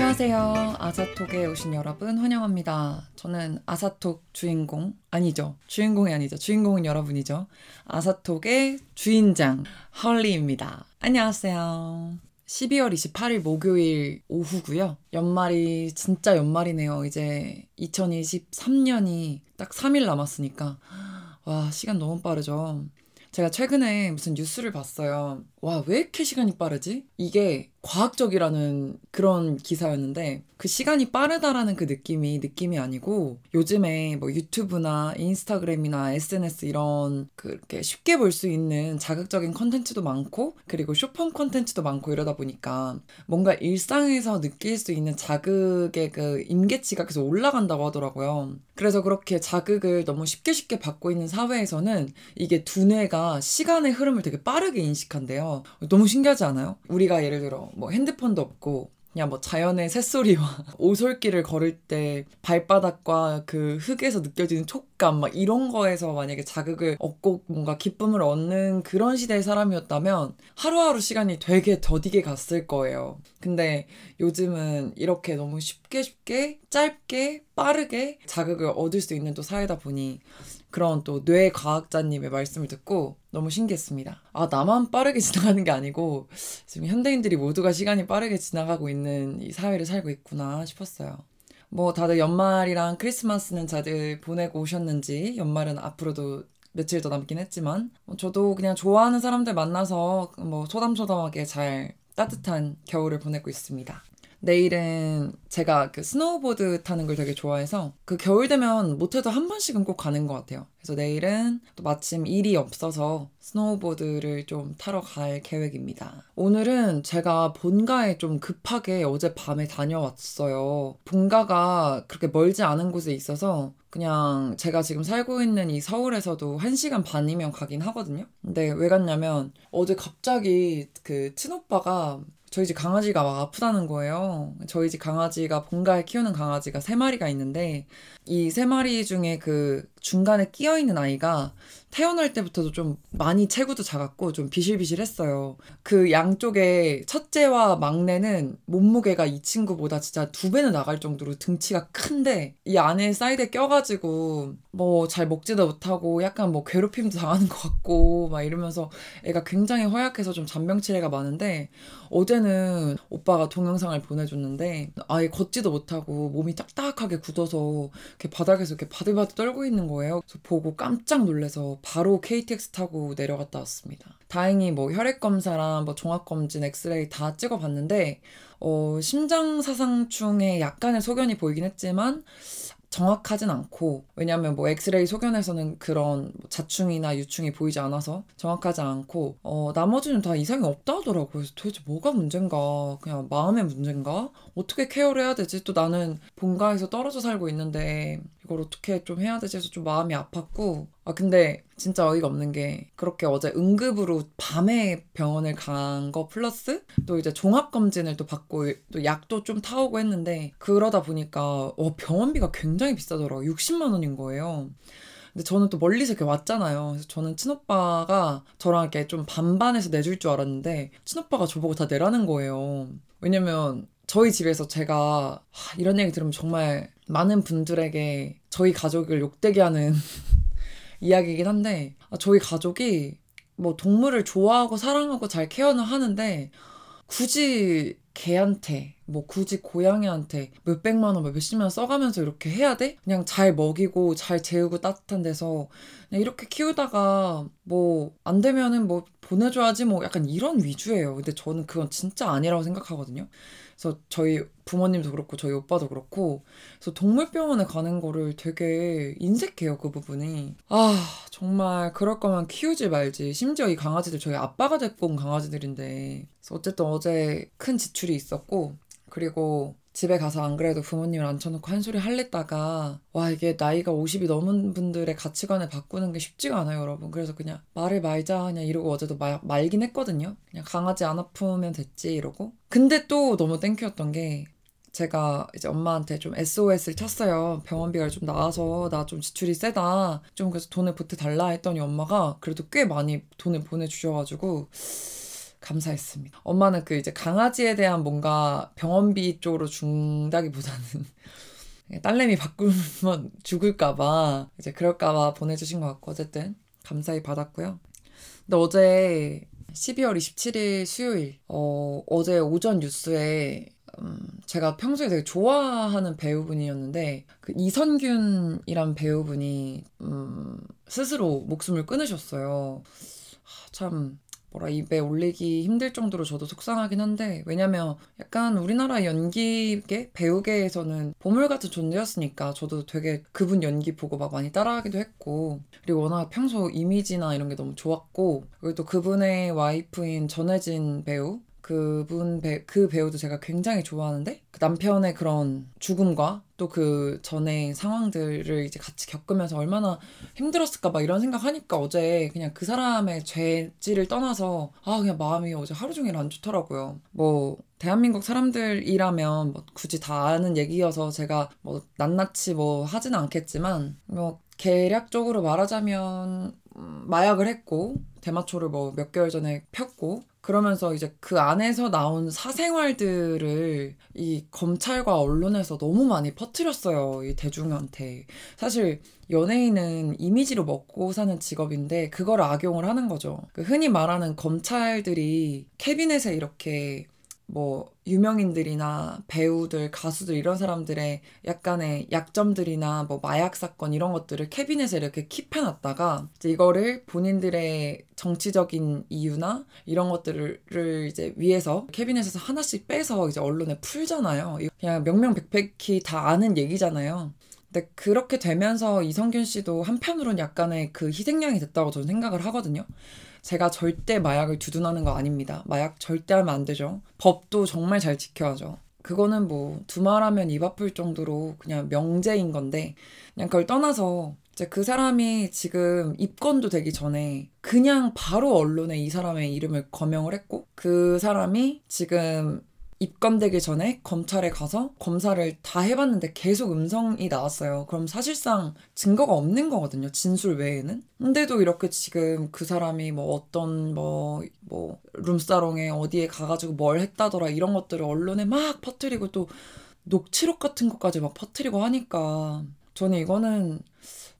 안녕하세요. 아사톡에 오신 여러분 환영합니다. 저는 아사톡 주인공 아니죠. 주인공이 아니죠. 주인공은 여러분이죠. 아사톡의 주인장 헐리입니다. 안녕하세요. 12월 28일 목요일 오후고요. 연말이 진짜 연말이네요. 이제 2023년이 딱 3일 남았으니까 와 시간 너무 빠르죠. 제가 최근에 무슨 뉴스를 봤어요. 와, 왜 이렇게 시간이 빠르지? 이게 과학적이라는 그런 기사였는데 그 시간이 빠르다라는 그 느낌이 느낌이 아니고 요즘에 뭐 유튜브나 인스타그램이나 SNS 이런 그렇게 쉽게 볼 수 있는 자극적인 컨텐츠도 많고 그리고 쇼폼 컨텐츠도 많고 이러다 보니까 뭔가 일상에서 느낄 수 있는 자극의 그 임계치가 계속 올라간다고 하더라고요. 그래서 그렇게 자극을 너무 쉽게 쉽게 받고 있는 사회에서는 이게 두뇌가 시간의 흐름을 되게 빠르게 인식한대요. 너무 신기하지 않아요? 우리가 예를 들어 뭐 핸드폰도 없고 그냥 뭐 자연의 새소리와 오솔길을 걸을 때 발바닥과 그 흙에서 느껴지는 촉감 막 이런 거에서 만약에 자극을 얻고 뭔가 기쁨을 얻는 그런 시대의 사람이었다면 하루하루 시간이 되게 더디게 갔을 거예요. 근데 요즘은 이렇게 너무 쉽게 쉽게 짧게 빠르게 자극을 얻을 수 있는 또 사회다 보니 그런 또 뇌 과학자님의 말씀을 듣고 너무 신기했습니다. 아, 나만 빠르게 지나가는 게 아니고 지금 현대인들이 모두가 시간이 빠르게 지나가고 있는 이 사회를 살고 있구나 싶었어요. 뭐 다들 연말이랑 크리스마스는 다들 보내고 오셨는지 연말은 앞으로도 며칠 더 남긴 했지만 뭐 저도 그냥 좋아하는 사람들 만나서 뭐 소담소담하게 잘 따뜻한 겨울을 보내고 있습니다. 내일은 제가 그 스노우보드 타는 걸 되게 좋아해서 그 겨울 되면 못해도 한 번씩은 꼭 가는 것 같아요. 그래서 내일은 또 마침 일이 없어서 스노우보드를 좀 타러 갈 계획입니다. 오늘은 제가 본가에 좀 급하게 어제 밤에 다녀왔어요. 본가가 그렇게 멀지 않은 곳에 있어서 그냥 제가 지금 살고 있는 이 서울에서도 1시간 반이면 가긴 하거든요. 근데 왜 갔냐면 어제 갑자기 그 친오빠가 저희 집 강아지가 막 아프다는 거예요. 저희 집 강아지가 본가에 키우는 강아지가 세 마리가 있는데 이 세 마리 중에 그 중간에 끼어 있는 아이가 태어날 때부터도 좀 많이 체구도 작았고 좀 비실비실했어요. 그 양쪽에 첫째와 막내는 몸무게가 이 친구보다 진짜 두 배는 나갈 정도로 등치가 큰데 이 안에 사이드에 껴가지고 뭐 잘 먹지도 못하고 약간 뭐 괴롭힘도 당하는 것 같고 막 이러면서 애가 굉장히 허약해서 좀 잔병치레가 많은데 어제는 오빠가 동영상을 보내줬는데 아예 걷지도 못하고 몸이 딱딱하게 굳어서 이렇게 바닥에서 이렇게 바들바들 떨고 있는 거예요. 그래서 보고 깜짝 놀래서 바로 KTX 타고 내려갔다 왔습니다. 다행히 뭐 혈액 검사랑 뭐 종합 검진, 엑스레이 다 찍어봤는데 어, 심장 사상충에 약간의 소견이 보이긴 했지만 정확하진 않고 왜냐하면 뭐 엑스레이 소견에서는 그런 뭐 자충이나 유충이 보이지 않아서 정확하지 않고 어 나머지는 다 이상이 없다 하더라고요. 도대체 뭐가 문제인가? 그냥 마음의 문제인가? 어떻게 care를 해야 되지? 또 나는 본가에서 떨어져 살고 있는데 이걸 어떻게 좀 해야 되지 해서 좀 마음이 아팠고 아 근데 진짜 어이가 없는 게 그렇게 어제 응급으로 밤에 병원을 간 거 플러스 또 이제 종합 검진을 또 받고 또 약도 좀 타오고 했는데 그러다 보니까 어 병원비가 굉장히 비싸더라고 60만 원인 거예요. 근데 저는 또 멀리서 이렇게 왔잖아요. 그래서 저는 친오빠가 저랑 이렇게 좀 반반해서 내줄 줄 알았는데 친오빠가 저보고 다 내라는 거예요. 왜냐면 저희 집에서 제가 하, 이런 얘기 들으면 정말 많은 분들에게 저희 가족을 욕되게 하는 이야기이긴 한데 아, 저희 가족이 뭐 동물을 좋아하고 사랑하고 잘 케어는 하는데 굳이 개한테 뭐 굳이 고양이한테 몇 백만 원, 몇십만 원 써가면서 이렇게 해야 돼? 그냥 잘 먹이고 잘 재우고 따뜻한 데서 그냥 이렇게 키우다가 뭐 안 되면은 뭐 보내줘야지 뭐 약간 이런 위주예요. 근데 저는 그건 진짜 아니라고 생각하거든요. 그래서 저희 부모님도 그렇고 저희 오빠도 그렇고. 그래서 동물병원에 가는 거를 되게 인색해요 그 부분이. 아 정말 그럴 거면 키우지 말지. 심지어 이 강아지들 저희 아빠가 데리고 온 강아지들인데. 그래서 어쨌든 어제 큰 지출이 있었고 그리고 집에 가서 안 그래도 부모님을 앉혀놓고 한 소리 할랬다가 와 이게 나이가 50이 넘은 분들의 가치관을 바꾸는 게 쉽지가 않아요 여러분. 그래서 그냥 말을 말자 그냥 이러고 어제도 말, 말긴 했거든요. 그냥 강아지 안 아프면 됐지 이러고. 근데 또 너무 thank you였던 게 제가 이제 엄마한테 좀 SOS를 쳤어요. 병원비가 좀 나와서 나 좀 지출이 세다. 좀 그래서 돈을 보태달라 했더니 엄마가 그래도 꽤 많이 돈을 보내주셔가지고 감사했습니다. 엄마는 그 이제 강아지에 대한 뭔가 병원비 쪽으로 준다기보다는 딸내미 바꾸면 죽을까봐 이제 그럴까봐 보내주신 것 같고 어쨌든 감사히 받았고요. 근데 어제 12월 27일 수요일 어, 어제 오전 뉴스에 음, 제가 평소에 되게 좋아하는 배우분이었는데 그 이선균이란 배우분이 음, 스스로 목숨을 끊으셨어요. 하, 참 뭐라 입에 올리기 힘들 정도로 저도 속상하긴 한데 왜냐면 약간 우리나라 연기계 배우계에서는 보물 같은 존재였으니까 저도 되게 그분 연기 보고 막 많이 따라하기도 했고 그리고 워낙 평소 이미지나 이런 게 너무 좋았고 그리고 또 그분의 와이프인 전혜진 배우 그분 배, 그 배우도 제가 굉장히 좋아하는데 그 남편의 그런 죽음과 또 그 전에 상황들을 이제 같이 겪으면서 얼마나 힘들었을까 막 이런 생각하니까 어제 그냥 그 사람의 죄질을 떠나서 아 그냥 마음이 어제 하루 종일 안 좋더라고요. 뭐 대한민국 사람들이라면 뭐 굳이 다 아는 얘기여서 제가 뭐 낱낱이 뭐 하지는 않겠지만 뭐 계략적으로 말하자면 음, 마약을 했고 대마초를 뭐 몇 개월 전에 폈고 그러면서 이제 그 안에서 나온 사생활들을 이 검찰과 언론에서 너무 많이 퍼뜨렸어요. 이 대중한테. 사실 연예인은 이미지로 먹고 사는 직업인데 그걸 악용을 하는 거죠. 그 흔히 말하는 검찰들이 캐비넷에 이렇게 뭐 유명인들이나 배우들, 가수들 이런 사람들의 약간의 약점들이나 뭐 마약 사건 이런 것들을 캐비넷에 이렇게 킵해 놨다가 이제 이거를 본인들의 정치적인 이유나 이런 것들을 이제 위해서 캐비넷에서 하나씩 빼서 이제 언론에 풀잖아요. 그냥 명명백백히 다 아는 얘기잖아요. 근데 그렇게 되면서 이성균 씨도 한편으로는 약간의 그 희생양이 됐다고 저는 생각을 하거든요. 제가 절대 마약을 두둔하는 거 아닙니다. 마약 절대 하면 안 되죠. 법도 정말 잘 지켜야죠. 그거는 뭐 두말하면 입 아플 정도로 그냥 명제인 건데 그냥 그걸 떠나서 이제 그 사람이 지금 입건도 되기 전에 그냥 바로 언론에 이 사람의 이름을 거명을 했고 그 사람이 지금 입건되기 전에 검찰에 가서 검사를 다 해봤는데 계속 음성이 나왔어요. 그럼 사실상 증거가 없는 거거든요. 진술 외에는. 근데도 이렇게 지금 그 사람이 뭐 어떤 뭐, 뭐, 룸사롱에 어디에 가가지고 뭘 했다더라 이런 것들을 언론에 막 퍼뜨리고 또 녹취록 같은 것까지 막 퍼뜨리고 하니까 저는 이거는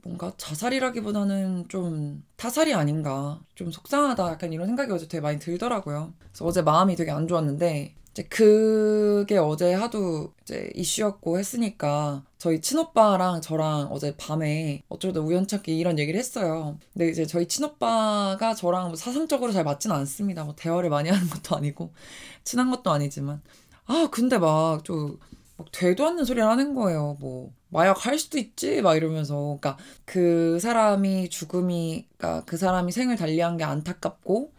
뭔가 자살이라기보다는 좀 타살이 아닌가. 좀 속상하다. 약간 이런 생각이 어제 되게 많이 들더라고요. 그래서 어제 마음이 되게 안 좋았는데 이제 그게 어제 하도 이제 이슈였고 했으니까 저희 친오빠랑 저랑 어제 밤에 어쩌다 우연찮게 이런 얘기를 했어요. 근데 이제 저희 친오빠가 저랑 뭐 사상적으로 잘 맞지는 않습니다. 뭐 대화를 많이 하는 것도 아니고 친한 것도 아니지만 아 근데 막좀 막 되도 않는 소리를 하는 거예요. 뭐 마약 할 수도 있지 막 이러면서 그러니까 그 사람이 죽음이 그러니까 그 사람이 생을 달리한 게 안타깝고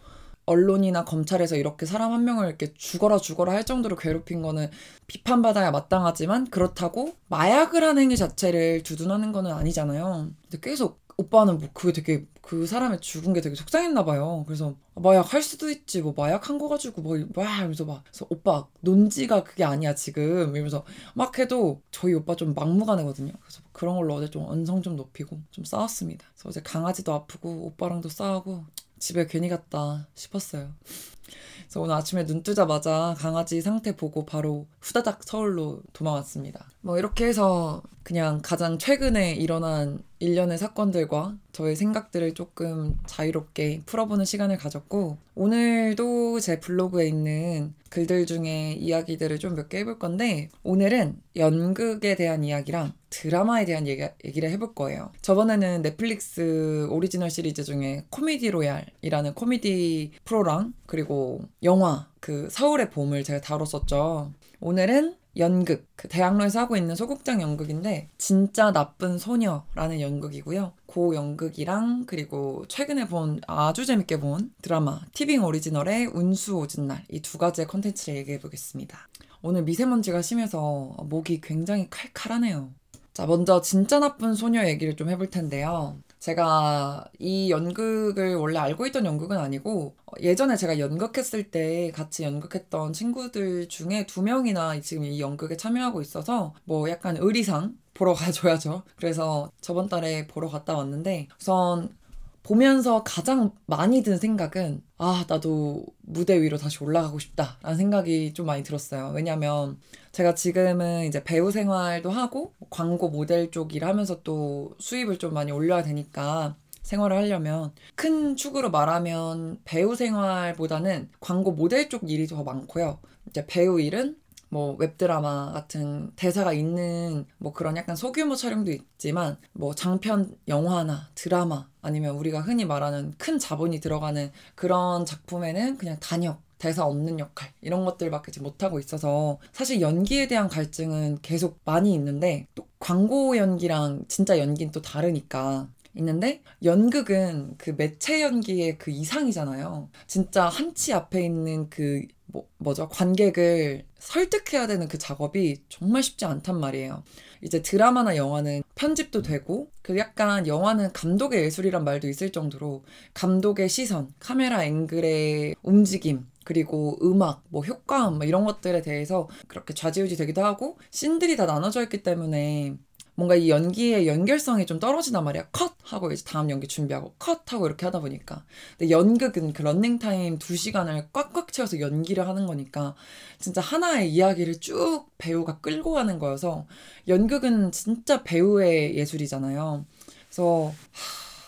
언론이나 검찰에서 이렇게 사람 한 명을 이렇게 죽어라 죽어라 할 정도로 괴롭힌 거는 비판받아야 마땅하지만 그렇다고 마약을 하는 행위 자체를 두둔하는 거는 아니잖아요. 근데 계속 오빠는 뭐 그게 되게 그 사람의 죽은 게 되게 속상했나 봐요. 그래서 마약 할 수도 있지 뭐 마약 한거 가지고 뭐막 이러면서 막 그래서 오빠 논지가 그게 아니야 지금 이러면서 막 해도 저희 오빠 좀 막무가내거든요. 그래서 그런 걸로 어제 좀 언성 좀 높이고 좀 싸웠습니다. 그래서 어제 강아지도 아프고 오빠랑도 싸우고 집에 괜히 갔다 싶었어요. 그래서 오늘 아침에 눈 뜨자마자 강아지 상태 보고 바로 후다닥 서울로 도망왔습니다. 뭐 이렇게 해서 그냥 가장 최근에 일어난 일련의 사건들과 저의 생각들을 조금 자유롭게 풀어보는 시간을 가졌고 오늘도 제 블로그에 있는 글들 중에 이야기들을 좀 몇 개 해볼 건데 오늘은 연극에 대한 이야기랑 드라마에 대한 얘기, 얘기를 해볼 거예요. 저번에는 넷플릭스 오리지널 시리즈 중에 코미디 로얄이라는 코미디 프로랑 그리고 영화 그 서울의 봄을 제가 다뤘었죠. 오늘은 연극, 그 대학로에서 하고 있는 소극장 연극인데 진짜 나쁜 소녀라는 연극이고요. 그 연극이랑 그리고 최근에 본 아주 재밌게 본 드라마 티빙 오리지널의 운수 오진 날 이 두 가지의 컨텐츠를 얘기해 보겠습니다. 오늘 미세먼지가 심해서 목이 굉장히 칼칼하네요. 자, 먼저 진짜 나쁜 소녀 얘기를 좀 해볼 텐데요. 제가 이 연극을 원래 알고 있던 연극은 아니고 예전에 제가 연극했을 때 같이 연극했던 친구들 중에 두 명이나 지금 이 연극에 참여하고 있어서 뭐 약간 의리상 보러 가줘야죠. 그래서 저번 달에 보러 갔다 왔는데 우선 보면서 가장 많이 든 생각은 아 나도 무대 위로 다시 올라가고 싶다라는 생각이 좀 많이 들었어요. 왜냐면 제가 지금은 이제 배우 생활도 하고 광고 모델 쪽 일하면서 또 수입을 좀 많이 올려야 되니까 생활을 하려면 큰 축으로 말하면 배우 생활보다는 광고 모델 쪽 일이 더 많고요. 이제 배우 일은 뭐 웹드라마 같은 대사가 있는 뭐 그런 약간 소규모 촬영도 있지만 뭐 장편 영화나 드라마 아니면 우리가 흔히 말하는 큰 자본이 들어가는 그런 작품에는 그냥 단역 대사 없는 역할 이런 것들밖에 못하고 있어서 사실 연기에 대한 갈증은 계속 많이 있는데 또 광고 연기랑 진짜 연기는 또 다르니까 있는데 연극은 그 매체 연기의 그 이상이잖아요. 진짜 한치 앞에 있는 그 뭐, 뭐죠? 관객을 설득해야 되는 그 작업이 정말 쉽지 않단 말이에요. 이제 드라마나 영화는 편집도 되고, 그 약간 영화는 감독의 예술이란 말도 있을 정도로 감독의 시선, 카메라 앵글의 움직임, 그리고 음악, 뭐 효과음, 뭐 이런 것들에 대해서 그렇게 좌지우지 되기도 하고, 씬들이 다 나눠져 있기 때문에 뭔가 이 연기의 연결성이 좀 떨어지단 말이야. 컷! 하고 이제 다음 연기 준비하고 컷! 하고 이렇게 하다 보니까. 근데 연극은 그 런닝타임 2시간을 꽉꽉 채워서 연기를 하는 거니까 진짜 하나의 이야기를 쭉 배우가 끌고 가는 거여서 연극은 진짜 배우의 예술이잖아요. 그래서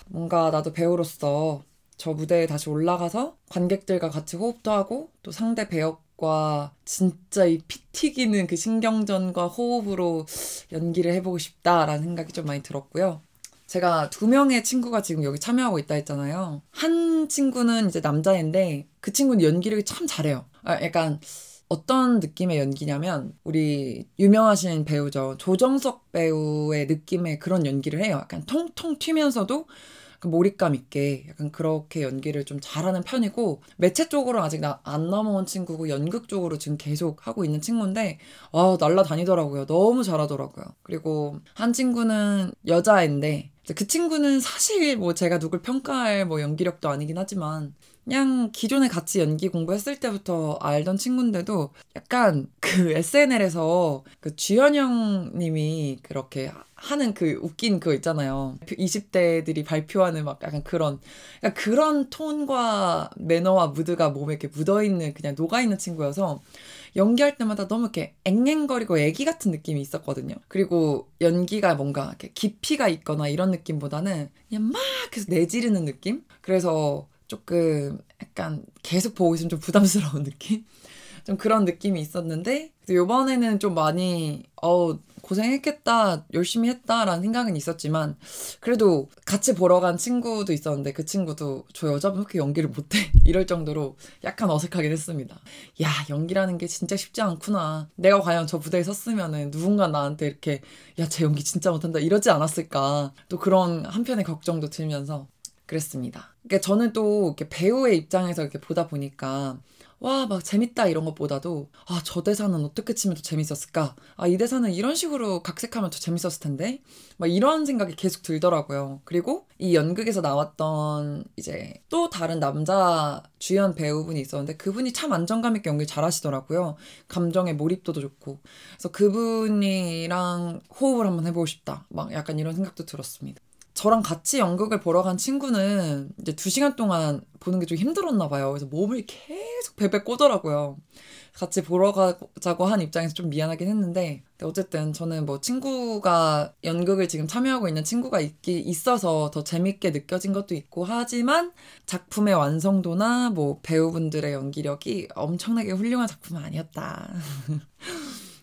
뭔가 나도 배우로서 저 무대에 다시 올라가서 관객들과 같이 호흡도 하고 또 상대 배역 과 진짜 이 피 튀기는 그 신경전과 호흡으로 연기를 해보고 싶다라는 생각이 좀 많이 들었고요. 제가 두 명의 친구가 지금 여기 참여하고 있다 했잖아요. 한 친구는 이제 남자인데 그 친구는 연기를 참 잘해요. 아, 약간 어떤 느낌의 연기냐면 우리 유명하신 배우죠. 조정석 배우의 느낌의 그런 연기를 해요. 약간 통통 튀면서도 그 몰입감 있게 약간 그렇게 연기를 좀 잘하는 편이고 매체 쪽으로 아직 나, 안 넘어온 친구고 연극 쪽으로 지금 계속 하고 있는 친구인데 아 날라다니더라고요. 너무 잘하더라고요. 그리고 한 친구는 여자인데 그 친구는 사실 뭐 제가 누굴 평가할 뭐 연기력도 아니긴 하지만 그냥 기존에 같이 연기 공부했을 때부터 알던 친구인데도 약간 그 SNL에서 그 주현영 님이 그렇게 하는 그 웃긴 그거 있잖아요. 20대들이 발표하는 막 약간 그런, 그러니까 그런 톤과 매너와 무드가 몸에 이렇게 묻어있는 그냥 녹아있는 친구여서 연기할 때마다 너무 이렇게 앵앵거리고 애기 같은 느낌이 있었거든요. 그리고 연기가 뭔가 이렇게 깊이가 있거나 이런 느낌보다는 그냥 막 계속 내지르는 느낌? 그래서 조금 약간 계속 보고 있으면 좀 부담스러운 느낌? 좀 그런 느낌이 있었는데 요번에는 좀 많이 어 고생했겠다 열심히 했다라는 생각은 있었지만 그래도 같이 보러 간 친구도 있었는데 그 친구도 저 여자분 왜 이렇게 연기를 못해? 이럴 정도로 약간 어색하긴 했습니다. 야 연기라는 게 진짜 쉽지 않구나. 내가 과연 저 무대에 섰으면은 누군가 나한테 이렇게 야 쟤 연기 진짜 못한다 이러지 않았을까? 또 그런 한편의 걱정도 들면서 그랬습니다. 그러니까 저는 또 이렇게 배우의 입장에서 이렇게 보다 보니까 와, 막 재밌다 이런 것보다도 아, 저 대사는 어떻게 치면 더 재밌었을까? 아, 이 대사는 이런 식으로 각색하면 더 재밌었을 텐데? 막 이런 생각이 계속 들더라고요. 그리고 이 연극에서 나왔던 이제 또 다른 남자 주연 배우분이 있었는데 그분이 참 안정감 있게 연기 잘 하시더라고요. 감정의 몰입도도 좋고. 그래서 그분이랑 호흡을 한번 해보고 싶다. 막 약간 이런 생각도 들었습니다. 저랑 같이 연극을 보러 간 친구는 이제 두 시간 동안 보는 게 좀 힘들었나 봐요. 그래서 몸을 계속 베베 꼬더라고요. 같이 보러 가자고 한 입장에서 좀 미안하긴 했는데, 어쨌든 저는 뭐 친구가 연극을 지금 참여하고 있는 친구가 있기 있어서 더 재밌게 느껴진 것도 있고 하지만 작품의 완성도나 뭐 배우분들의 연기력이 엄청나게 훌륭한 작품은 아니었다.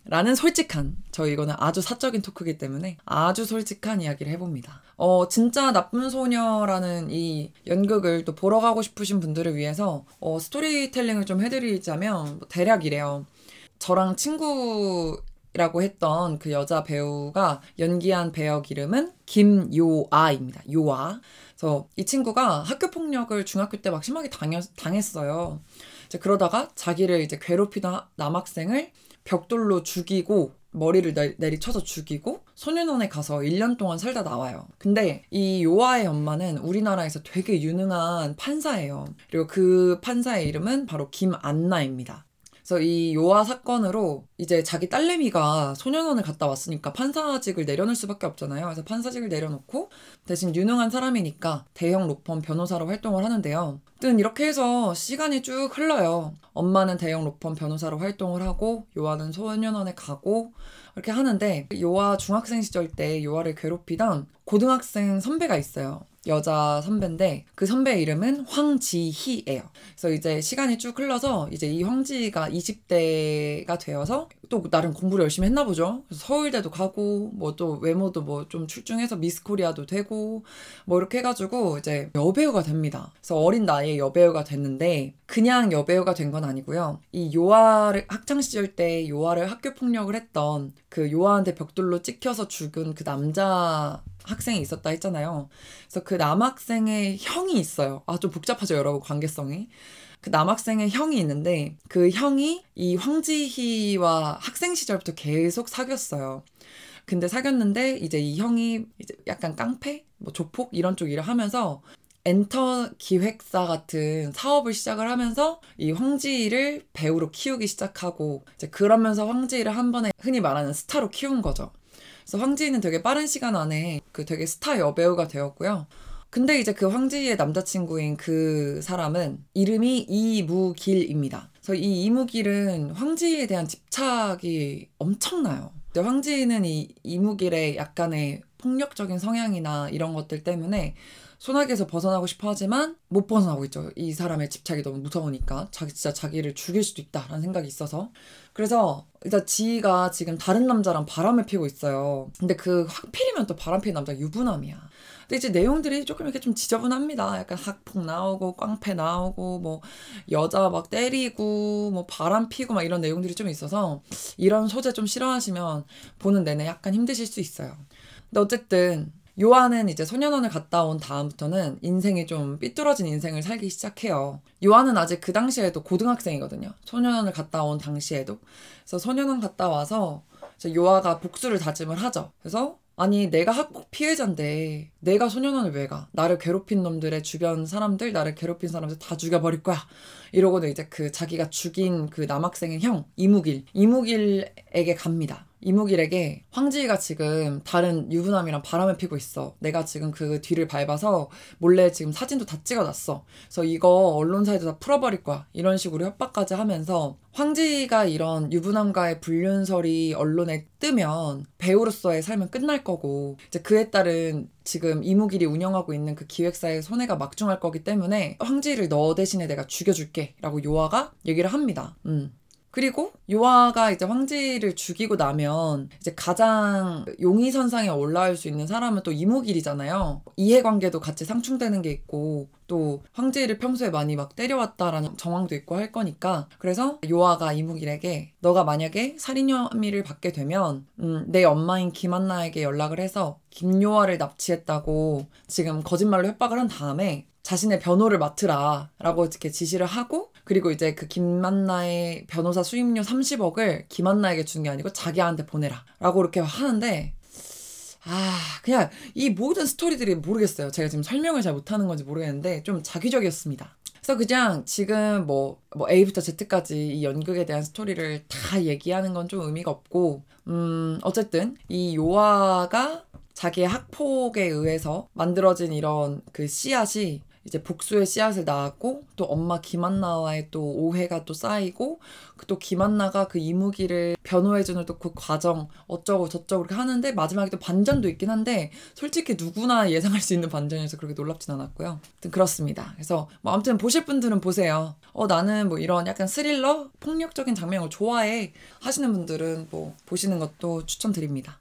라는 솔직한, 저 이거는 아주 사적인 토크이기 때문에 아주 솔직한 이야기를 해봅니다. 어, 진짜 나쁜 소녀라는 이 연극을 또 보러 가고 싶으신 분들을 위해서 어, 스토리텔링을 좀 해드리자면 뭐 대략 이래요. 저랑 친구 라고 했던 그 여자 배우가 연기한 배역 이름은 김요아입니다. 요아. 그래서 이 친구가 학교 폭력을 중학교 때 막 심하게 당했, 당했어요. 이제 그러다가 자기를 이제 괴롭히던 남학생을 벽돌로 죽이고 머리를 내리, 쳐서 죽이고 소년원에 가서 1년 동안 살다 나와요. 근데 이 요아의 엄마는 우리나라에서 되게 유능한 판사예요. 그리고 그 판사의 이름은 바로 김안나입니다. 그래서 이 요아 사건으로 이제 자기 딸내미가 소년원을 갔다 왔으니까 판사직을 내려놓을 수밖에 없잖아요. 그래서 판사직을 내려놓고 대신 유능한 사람이니까 대형 로펌 변호사로 활동을 하는데요. 아무튼 이렇게 해서 시간이 쭉 흘러요. 엄마는 대형 로펌 변호사로 활동을 하고 요아는 소년원에 가고 이렇게 하는데 요아 중학생 시절 때 요아를 괴롭히던 고등학생 선배가 있어요. 여자 선배인데 그 선배의 이름은 황지희예요. 그래서 이제 시간이 쭉 흘러서 이제 이 황지희가 20대가 되어서 또 나름 공부를 열심히 했나 보죠. 서울대도 가고 뭐 또 외모도 뭐 좀 출중해서 미스 코리아도 되고 뭐 이렇게 해가지고 이제 여배우가 됩니다. 그래서 어린 나이에 여배우가 됐는데 그냥 여배우가 된 건 아니고요. 이 요아를 학창 시절 때 요아를 학교 폭력을 했던 그 요아한테 벽돌로 찍혀서 죽은 그 남자 학생이 있었다 했잖아요. 그래서 그 남학생의 형이 있어요. 아, 좀 복잡하죠, 여러분, 관계성이. 그 남학생의 형이 있는데 그 형이 이 황지희와 학생 시절부터 계속 사귀었어요. 근데 사귀었는데 이제 이 형이 이제 약간 깡패, 뭐 조폭 이런 쪽 일을 하면서 엔터 기획사 같은 사업을 시작을 하면서 이 황지희를 배우로 키우기 시작하고 이제 그러면서 황지희를 한 번에 흔히 말하는 스타로 키운 거죠. 그래서 황지희는 되게 빠른 시간 안에 그 되게 스타 여배우가 되었고요. 근데 이제 그 황지희의 남자친구인 그 사람은 이름이 이무길입니다. 그래서 이 이무길은 황지희에 대한 집착이 엄청나요. 황지희는 이 이무길의 약간의 폭력적인 성향이나 이런 것들 때문에 소나기에서 벗어나고 싶어 하지만 못 벗어나고 있죠. 이 사람의 집착이 너무 무서우니까 자기 진짜 자기를 죽일 수도 있다라는 생각이 있어서 그래서 일단 지희가 지금 다른 남자랑 바람을 피고 있어요. 근데 그 하필이면 또 바람 피는 남자가 유부남이야. 근데 이제 내용들이 조금 이렇게 좀 지저분합니다. 약간 학폭 나오고 깡패 나오고 뭐 여자 막 때리고 뭐 바람 피고 막 이런 내용들이 좀 있어서 이런 소재 좀 싫어하시면 보는 내내 약간 힘드실 수 있어요. 근데 어쨌든 요한은 이제 소년원을 갔다 온 다음부터는 인생이 좀 삐뚤어진 인생을 살기 시작해요. 요한은 아직 그 당시에도 고등학생이거든요. 소년원을 갔다 온 당시에도. 그래서 소년원 갔다 와서 요아가 복수를 다짐을 하죠. 그래서 아니 내가 학폭 피해자인데 내가 소년원을 왜 가? 나를 괴롭힌 놈들의 주변 사람들, 나를 괴롭힌 사람들 다 죽여버릴 거야. 이러고는 이제 그 자기가 죽인 그 남학생의 형 이무길, 이무길에게 갑니다. 이무길에게 황지희가 지금 다른 유부남이랑 바람을 피고 있어. 내가 지금 그 뒤를 밟아서 몰래 지금 사진도 다 찍어놨어. 그래서 이거 언론사에도 다 풀어버릴 거야. 이런 식으로 협박까지 하면서 황지희가 이런 유부남과의 불륜설이 언론에 뜨면 배우로서의 삶은 끝날 거고 이제 그에 따른 지금 이무길이 운영하고 있는 그 기획사의 손해가 막중할 거기 때문에 황지희를 너 대신에 내가 죽여줄게 라고 요아가 얘기를 합니다. 음. 그리고 요아가 이제 황지를 죽이고 나면 이제 가장 용의선상에 올라올 수 있는 사람은 또 이무길이잖아요. 이해관계도 같이 상충되는 게 있고 또 황지를 평소에 많이 막 때려왔다라는 정황도 있고 할 거니까 그래서 요아가 이무길에게 너가 만약에 살인 혐의를 받게 되면 음, 내 엄마인 김한나에게 연락을 해서 김요아를 납치했다고 지금 거짓말로 협박을 한 다음에 자신의 변호를 맡으라 라고 이렇게 지시를 하고 그리고 이제 그 김만나의 변호사 수임료 30억을 김만나에게 주는 게 아니고 자기한테 보내라. 라고 이렇게 하는데, 아, 그냥 이 모든 스토리들이 모르겠어요. 제가 지금 설명을 잘 못하는 건지 모르겠는데, 좀 작위적이었습니다. 그래서 그냥 지금 뭐, 뭐 A부터 Z까지 이 연극에 대한 스토리를 다 얘기하는 건 좀 의미가 없고, 음, 어쨌든 이 요아가 자기의 학폭에 의해서 만들어진 이런 그 씨앗이 이제 복수의 씨앗을 낳았고 또 엄마 김한나와의 또 오해가 또 쌓이고 또 김한나가 그 이무기를 변호해주는 또 그 과정 어쩌고 저쩌고 이렇게 하는데 마지막에 또 반전도 있긴 한데 솔직히 누구나 예상할 수 있는 반전이어서 그렇게 놀랍진 않았고요. 아무튼 그렇습니다. 그래서 뭐 아무튼 보실 분들은 보세요. 어 나는 뭐 이런 약간 스릴러 폭력적인 장면을 좋아해 하시는 분들은 뭐 보시는 것도 추천드립니다.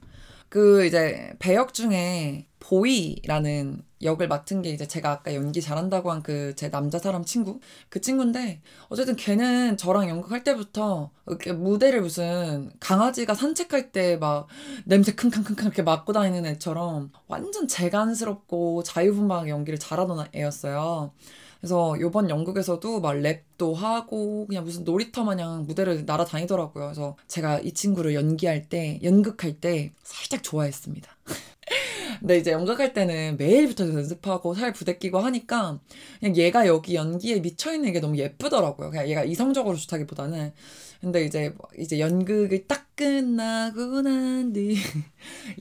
그 이제 배역 중에 보이라는 역을 맡은 게 이제 제가 아까 연기 잘한다고 한 그 제 남자 사람 친구 그 친구인데 어쨌든 걔는 저랑 연극할 때부터 이렇게 무대를 무슨 강아지가 산책할 때 막 냄새 킁킁킁킁 이렇게 맡고 다니는 애처럼 완전 재간스럽고 자유분방하게 연기를 잘하던 애였어요. 그래서 요번 연극에서도 막 랩도 하고 그냥 무슨 놀이터 마냥 무대를 날아다니더라고요. 그래서 제가 이 친구를 연기할 때, 연극할 때 살짝 좋아했습니다. 근데 이제 연극할 때는 매일부터 연습하고 살 부대끼고 하니까 그냥 얘가 여기 연기에 미쳐있는 게 너무 예쁘더라고요. 그냥 얘가 이성적으로 좋다기보다는. 근데 이제 이제 연극이 딱 끝나고 난 뒤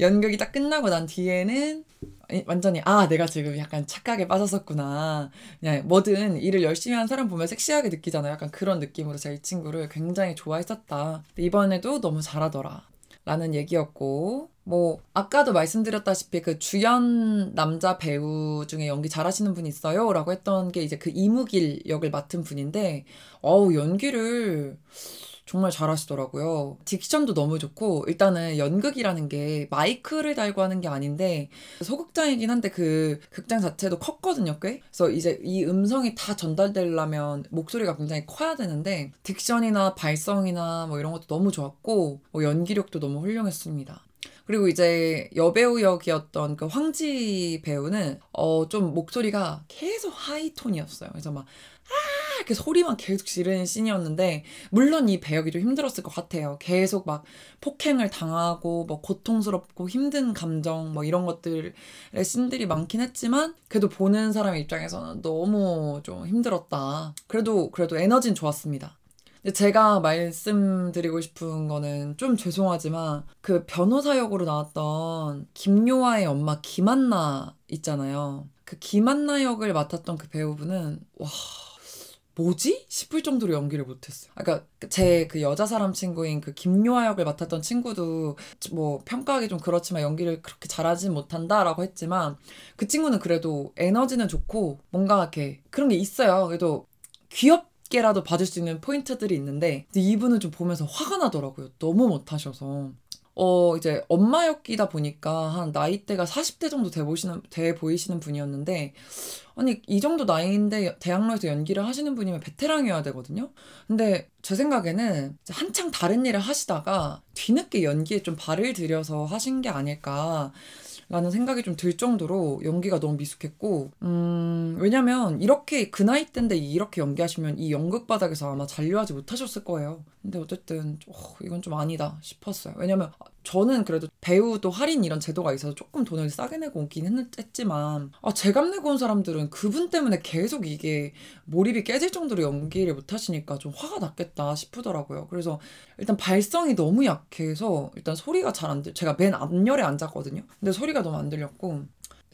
연극이 딱 끝나고 난 뒤에는 완전히 아 내가 지금 약간 착각에 빠졌었구나. 그냥 뭐든 일을 열심히 한 사람 보면 섹시하게 느끼잖아요. 약간 그런 느낌으로 제가 이 친구를 굉장히 좋아했었다. 이번에도 너무 잘하더라. 라는 얘기였고 뭐 아까도 말씀드렸다시피 그 주연 남자 배우 중에 연기 잘하시는 분 있어요 라고 했던 게 이제 그 이무길 역을 맡은 분인데 어우 연기를 정말 잘하시더라고요. 딕션도 너무 좋고 일단은 연극이라는 게 마이크를 달고 하는 게 아닌데 소극장이긴 한데 그 극장 자체도 컸거든요, 꽤. 그래서 이제 이 음성이 다 전달되려면 목소리가 굉장히 커야 되는데 딕션이나 발성이나 뭐 이런 것도 너무 좋았고 뭐 연기력도 너무 훌륭했습니다. 그리고 이제 여배우 역이었던 그 황지 배우는 어 좀 목소리가 계속 하이톤이었어요. 그래서 막 아! 이렇게 소리만 계속 지르는 씬이었는데 물론 이 배역이 좀 힘들었을 것 같아요. 계속 막 폭행을 당하고 뭐 고통스럽고 힘든 감정 뭐 이런 것들의 씬들이 많긴 했지만 그래도 보는 사람 입장에서는 너무 좀 힘들었다. 그래도 그래도 에너지는 좋았습니다. 제가 말씀드리고 싶은 거는 좀 죄송하지만 그 변호사 역으로 나왔던 김요아의 엄마 김한나 있잖아요. 그 김한나 역을 맡았던 그 배우분은 와 뭐지? 싶을 정도로 연기를 못했어요. 그러니까 제 그 여자 사람 친구인 그 김요아 역을 맡았던 친구도 뭐 평가하기 좀 그렇지만 연기를 그렇게 잘하진 못한다라고 했지만 그 친구는 그래도 에너지는 좋고 뭔가 이렇게 그런 게 있어요. 그래도 귀엽 게라도 봐줄 수 있는 포인트들이 있는데 이분은 좀 보면서 화가 나더라고요. 너무 못하셔서. 어, 이제 엄마였기다 보니까 한 나이대가 40대 정도 돼 보시는, 돼 보이시는 분이었는데, 아니, 이 정도 나이인데 대학로에서 연기를 하시는 분이면 베테랑이어야 되거든요? 근데 제 생각에는 한창 다른 일을 하시다가 뒤늦게 연기에 좀 발을 들여서 하신 게 아닐까. 라는 생각이 좀 들 정도로 연기가 너무 미숙했고, 음, 왜냐면 이렇게 그 나이 때인데 이렇게 연기하시면 이 연극 바닥에서 아마 잔류하지 못하셨을 거예요. 근데 어쨌든, 어, 이건 좀 아니다 싶었어요. 왜냐면 저는 그래도 배우도 할인 이런 제도가 있어서 조금 돈을 싸게 내고 오긴 했지만 아, 제값 내고 온 사람들은 그분 때문에 계속 이게 몰입이 깨질 정도로 연기를 못 하시니까 좀 화가 났겠다 싶더라고요. 그래서 일단 발성이 너무 약해서 일단 소리가 잘 안 들, 제가 맨 앞열에 앉았거든요. 근데 소리가 너무 안 들렸고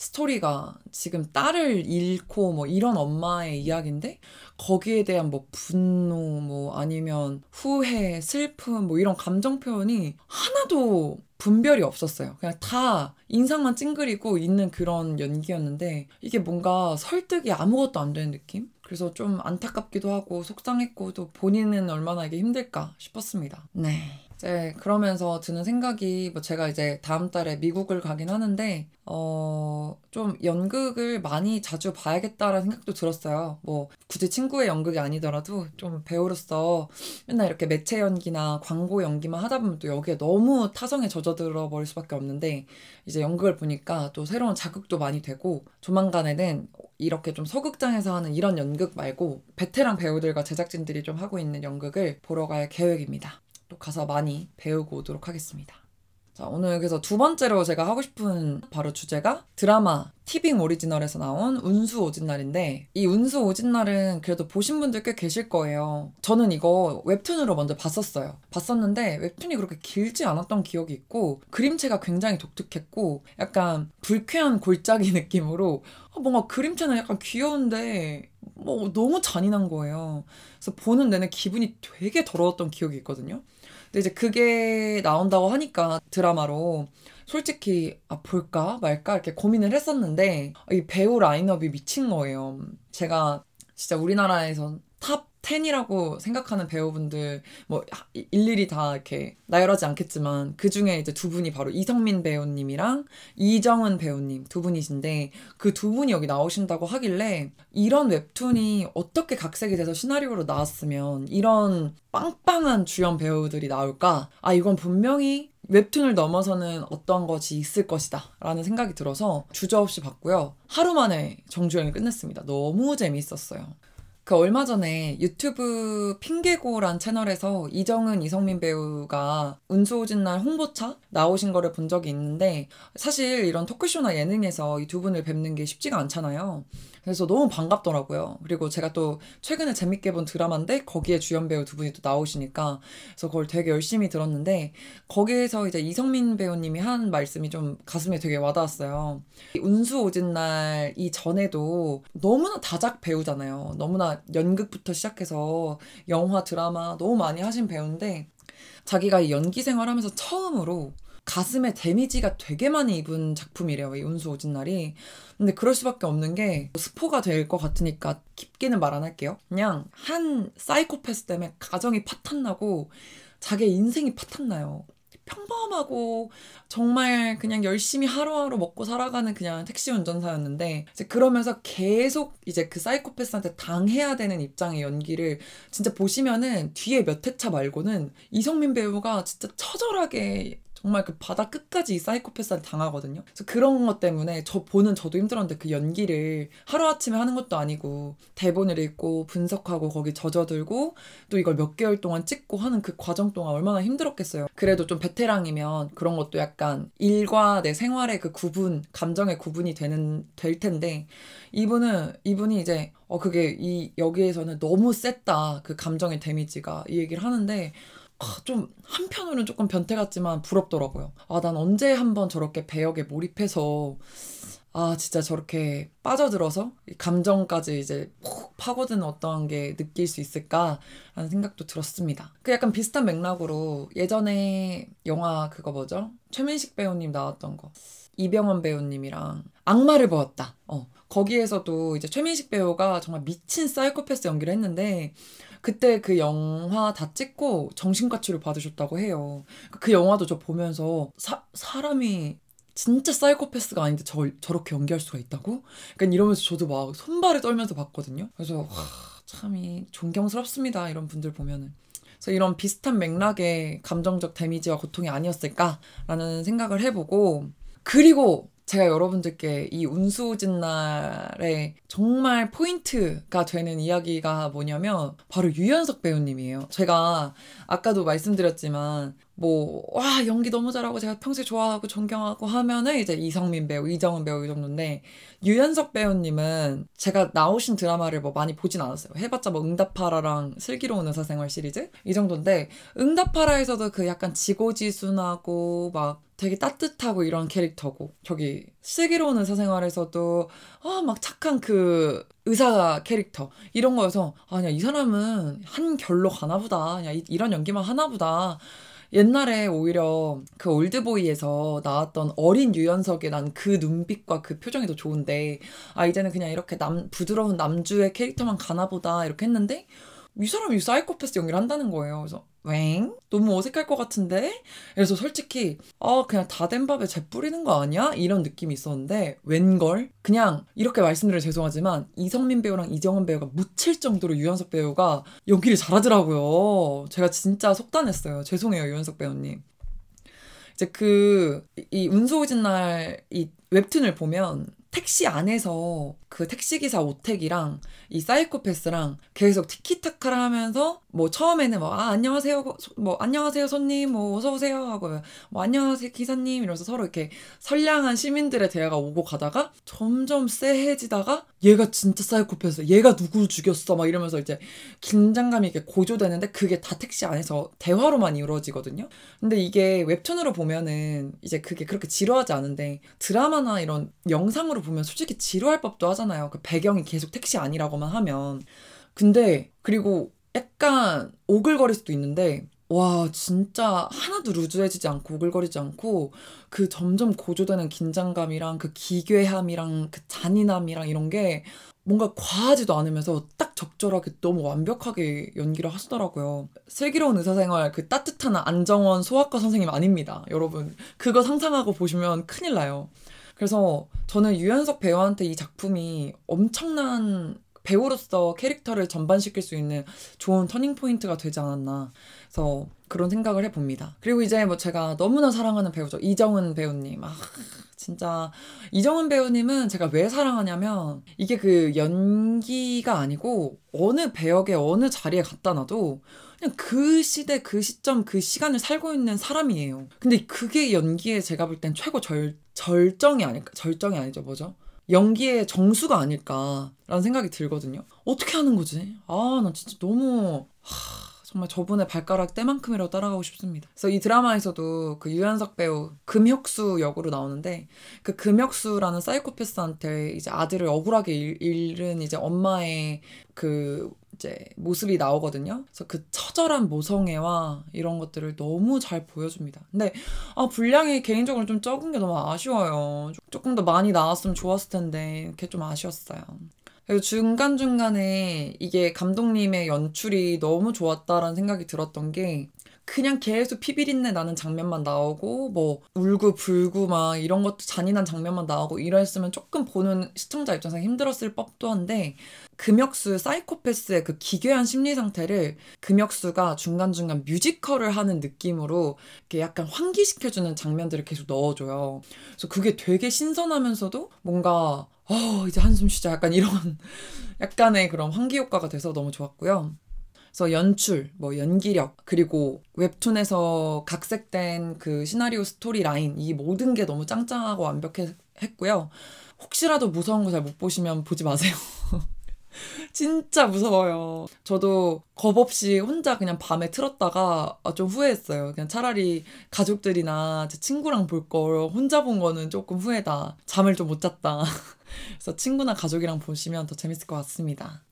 스토리가 지금 딸을 잃고 뭐 이런 엄마의 이야기인데 거기에 대한 뭐 분노 뭐 아니면 후회, 슬픔 뭐 이런 감정 표현이 하나도 분별이 없었어요. 그냥 다 인상만 찡그리고 있는 그런 연기였는데 이게 뭔가 설득이 아무것도 안 되는 느낌? 그래서 좀 안타깝기도 하고 속상했고 또 본인은 얼마나 이게 힘들까 싶었습니다. 네. 이제 그러면서 드는 생각이 뭐 제가 이제 다음 달에 미국을 가긴 하는데 어, 좀 연극을 많이 자주 봐야겠다라는 생각도 들었어요. 뭐, 굳이 친구의 연극이 아니더라도 좀 배우로서 맨날 이렇게 매체 연기나 광고 연기만 하다 보면 또 여기에 너무 타성에 젖어들어 버릴 수밖에 없는데, 이제 연극을 보니까 또 새로운 자극도 많이 되고, 조만간에는 이렇게 좀 서극장에서 하는 이런 연극 말고, 베테랑 배우들과 제작진들이 좀 하고 있는 연극을 보러 갈 계획입니다. 또 가서 많이 배우고 오도록 하겠습니다. 자, 오늘 그래서 두 번째로 제가 하고 싶은 바로 주제가 드라마 티빙 오리지널에서 나온 운수 오진 날인데 이 운수 오진 날은 그래도 보신 분들 꽤 계실 거예요. 저는 이거 웹툰으로 먼저 봤었어요. 봤었는데 웹툰이 그렇게 길지 않았던 기억이 있고 그림체가 굉장히 독특했고 약간 불쾌한 골짜기 느낌으로 어, 뭔가 그림체는 약간 귀여운데 뭐 너무 잔인한 거예요. 그래서 보는 내내 기분이 되게 더러웠던 기억이 있거든요. 근데 이제 그게 나온다고 하니까 드라마로 솔직히 아 볼까 말까 이렇게 고민을 했었는데 이 배우 라인업이 미친 거예요. 제가 진짜 우리나라에서 탑 10이라고 생각하는 배우분들 뭐 일일이 다 이렇게 나열하지 않겠지만 그 중에 이제 두 분이 바로 이성민 배우님이랑 이정은 배우님 두 분이신데 그 두 분이 여기 나오신다고 하길래 이런 웹툰이 어떻게 각색이 돼서 시나리오로 나왔으면 이런 빵빵한 주연 배우들이 나올까? 아 이건 분명히 웹툰을 넘어서는 어떤 것이 있을 것이다 라는 생각이 들어서 주저없이 봤고요. 하루 만에 정주행을 끝냈습니다. 너무 재미있었어요. 그 얼마 전에 유튜브 핑계고란 채널에서 이정은 이성민 배우가 운수오진 날 홍보차 나오신 거를 본 적이 있는데 사실 이런 토크쇼나 예능에서 이 두 분을 뵙는 게 쉽지가 않잖아요. 그래서 너무 반갑더라고요. 그리고 제가 또 최근에 재밌게 본 드라마인데 거기에 주연 배우 두 분이 또 나오시니까 그래서 그걸 되게 열심히 들었는데 거기에서 이제 이성민 배우님이 한 말씀이 좀 가슴에 되게 와닿았어요. 운수 오진 날 이전에도 너무나 다작 배우잖아요. 너무나 연극부터 시작해서 영화, 드라마 너무 많이 하신 배우인데 자기가 연기 생활하면서 처음으로 가슴에 데미지가 되게 많이 입은 작품이래요. 이 운수 오진 날이. 근데 그럴 수밖에 없는 게 스포가 될 것 같으니까 깊게는 말 안 할게요. 그냥 한 사이코패스 때문에 가정이 파탄나고 자기 인생이 파탄나요. 평범하고 정말 그냥 열심히 하루하루 먹고 살아가는 그냥 택시 운전사였는데 이제 그러면서 계속 이제 그 사이코패스한테 당해야 되는 입장의 연기를 진짜 보시면은 뒤에 몇 회차 말고는 이성민 배우가 진짜 처절하게 정말 그 바다 끝까지 이 사이코패스한테 당하거든요. 그래서 그런 것 때문에 저 보는 저도 힘들었는데 그 연기를 하루아침에 하는 것도 아니고 대본을 읽고 분석하고 거기 젖어들고 또 이걸 몇 개월 동안 찍고 하는 그 과정 동안 얼마나 힘들었겠어요. 그래도 좀 베테랑이면 그런 것도 약간 일과 내 생활의 그 구분, 감정의 구분이 되는 될 텐데 이분은 이분이 이제 어 그게 이 여기에서는 너무 셌다 그 감정의 데미지가 이 얘기를 하는데 아, 좀 한편으로는 조금 변태 같지만 부럽더라고요. 아, 난 언제 한번 저렇게 배역에 몰입해서 아, 진짜 저렇게 빠져들어서 감정까지 이제 푹 파고드는 어떠한 게 느낄 수 있을까라는 생각도 들었습니다. 그 약간 비슷한 맥락으로 예전에 영화 그거 뭐죠? 최민식 배우님 나왔던 거. 이병헌 배우님이랑 악마를 보았다. 어. 거기에서도 이제 최민식 배우가 정말 미친 사이코패스 연기를 했는데 그때 그 영화 다 찍고 정신과 치료 받으셨다고 해요. 그 영화도 저 보면서 사, 사람이 진짜 사이코패스가 아닌데 저, 저렇게 연기할 수가 있다고? 그러니까 이러면서 저도 막 손발을 떨면서 봤거든요. 그래서 와, 참이 존경스럽습니다. 이런 분들 보면은. 그래서 이런 비슷한 맥락의 감정적 데미지와 고통이 아니었을까라는 생각을 해보고 그리고 제가 여러분들께 이 운수진 날에 정말 포인트가 되는 이야기가 뭐냐면 바로 유연석 배우님이에요. 제가 아까도 말씀드렸지만 뭐, 와, 연기 너무 잘하고 제가 평소에 좋아하고 존경하고 하면은 이제 이성민 배우, 이정은 배우 이 정도인데, 유연석 배우님은 제가 나오신 드라마를 뭐 많이 보진 않았어요. 해봤자 뭐 응답하라랑 슬기로운 의사생활 시리즈? 이 정도인데, 응답하라에서도 그 약간 지고지순하고 막 되게 따뜻하고 이런 캐릭터고, 저기 슬기로운 의사생활에서도, 아, 막 착한 그 의사 캐릭터. 이런 거여서, 아니야, 이 사람은 한 결로 가나 보다. 그냥 이런 연기만 하나 보다. 옛날에 오히려 그 올드보이에서 나왔던 어린 유연석의 난 그 눈빛과 그 표정이 더 좋은데 아 이제는 그냥 이렇게 남 부드러운 남주의 캐릭터만 가나보다 이렇게 했는데 이 사람이 사이코패스 연기를 한다는 거예요. 그래서 웽? 너무 어색할 것 같은데? 그래서 솔직히 아 그냥 다 된 밥에 재 뿌리는 거 아니야? 이런 느낌이 있었는데 웬걸? 그냥 이렇게 말씀드려 죄송하지만 이성민 배우랑 이정은 배우가 묻힐 정도로 유연석 배우가 연기를 잘하더라고요. 제가 진짜 속단했어요. 죄송해요 유연석 배우님. 이제 그 이 운소오진 날 이 웹툰을 보면 택시 안에서 그 택시기사 오택이랑 이 사이코패스랑 계속 티키타카를 하면서 뭐 처음에는 뭐 아, 안녕하세요 뭐 안녕하세요 손님 뭐 어서 오세요 하고 뭐 안녕하세요 기사님 이러면서 서로 이렇게 선량한 시민들의 대화가 오고 가다가 점점 쎄해지다가 얘가 진짜 사이코패스 얘가 누구 죽였어 막 이러면서 이제 긴장감이 이렇게 고조되는데 그게 다 택시 안에서 대화로만 이루어지거든요. 근데 이게 웹툰으로 보면은 이제 그게 그렇게 지루하지 않은데 드라마나 이런 영상으로 보면 솔직히 지루할 법도 하잖아요. 그 배경이 계속 택시 아니라고만 하면. 근데 그리고 약간 오글거릴 수도 있는데 와 진짜 하나도 루즈해지지 않고 오글거리지 않고 그 점점 고조되는 긴장감이랑 그 기괴함이랑 그 잔인함이랑 이런 게 뭔가 과하지도 않으면서 딱 적절하게 너무 완벽하게 연기를 하시더라고요. 슬기로운 의사생활 그 따뜻한 안정원 소아과 선생님 아닙니다. 여러분 그거 상상하고 보시면 큰일 나요. 그래서 저는 유연석 배우한테 이 작품이 엄청난 배우로서 캐릭터를 전환시킬 수 있는 좋은 터닝 포인트가 되지 않았나. 그래서 그런 생각을 해봅니다. 그리고 이제 뭐 제가 너무나 사랑하는 배우죠. 이정은 배우님. 아, 진짜 이정은 배우님은 제가 왜 사랑하냐면 이게 그 연기가 아니고 어느 배역에 어느 자리에 갖다 놔도 그냥 그 시대 그 시점 그 시간을 살고 있는 사람이에요. 근데 그게 연기에 제가 볼 땐 최고 절 절정이 아닐까 절정이 아니죠 뭐죠? 연기의 정수가 아닐까라는 생각이 들거든요. 어떻게 하는 거지? 아, 나 진짜 너무 하, 정말 저분의 발가락 때만큼이라도 따라가고 싶습니다. 그래서 이 드라마에서도 그 유연석 배우 금혁수 역으로 나오는데 그 금혁수라는 사이코패스한테 이제 아들을 억울하게 잃- 잃은 이제 엄마의 그 이제 모습이 나오거든요. 그래서 그 처절한 모성애와 이런 것들을 너무 잘 보여줍니다. 근데 아 분량이 개인적으로 좀 적은 게 너무 아쉬워요. 조금 더 많이 나왔으면 좋았을 텐데 그게 좀 아쉬웠어요. 그리고 중간중간에 이게 감독님의 연출이 너무 좋았다라는 생각이 들었던 게 그냥 계속 피비린내 나는 장면만 나오고 뭐 울고 불고 막 이런 것도 잔인한 장면만 나오고 이랬으면 조금 보는 시청자 입장에서 힘들었을 법도 한데 금혁수 사이코패스의 그 기괴한 심리 상태를 금혁수가 중간중간 뮤지컬을 하는 느낌으로 이렇게 약간 환기시켜주는 장면들을 계속 넣어줘요. 그래서 그게 되게 신선하면서도 뭔가 어 이제 한숨 쉬자 약간 이런 약간의 그런 환기 효과가 돼서 너무 좋았고요. 그래서 연출, 뭐 연기력, 그리고 웹툰에서 각색된 그 시나리오 스토리 라인, 이 모든 게 너무 짱짱하고 완벽했고요. 혹시라도 무서운 거 잘 못 보시면 보지 마세요. 진짜 무서워요. 저도 겁 없이 혼자 그냥 밤에 틀었다가 아, 좀 후회했어요. 그냥 차라리 가족들이나 제 친구랑 볼 걸 혼자 본 거는 조금 후회다. 잠을 좀 못 잤다. 그래서 친구나 가족이랑 보시면 더 재밌을 것 같습니다.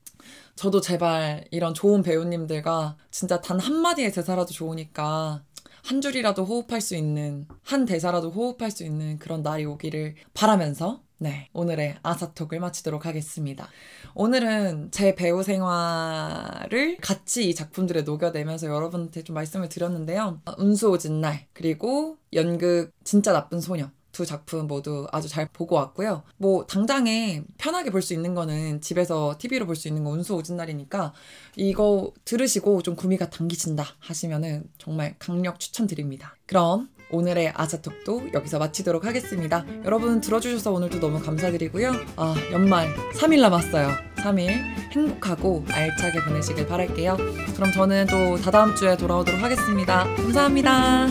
저도 제발 이런 좋은 배우님들과 진짜 단 한마디의 대사라도 좋으니까 한 줄이라도 호흡할 수 있는, 한 대사라도 호흡할 수 있는 그런 날이 오기를 바라면서 네, 오늘의 아사톡을 마치도록 하겠습니다. 오늘은 제 배우 생활을 같이 이 작품들에 녹여내면서 여러분한테 좀 말씀을 드렸는데요. 운수 오진 날, 그리고 연극 진짜 나쁜 소녀. 두 작품 모두 아주 잘 보고 왔고요. 뭐 당장에 편하게 볼 수 있는 거는 집에서 TV로 볼 수 있는 거 운수 오진 날이니까 이거 들으시고 좀 구미가 당기신다 하시면은 정말 강력 추천드립니다. 그럼 오늘의 아사톡도 여기서 마치도록 하겠습니다. 여러분 들어주셔서 오늘도 너무 감사드리고요. 아, 연말 3일 남았어요. 3일 행복하고 알차게 보내시길 바랄게요. 그럼 저는 또 다다음 주에 돌아오도록 하겠습니다. 감사합니다.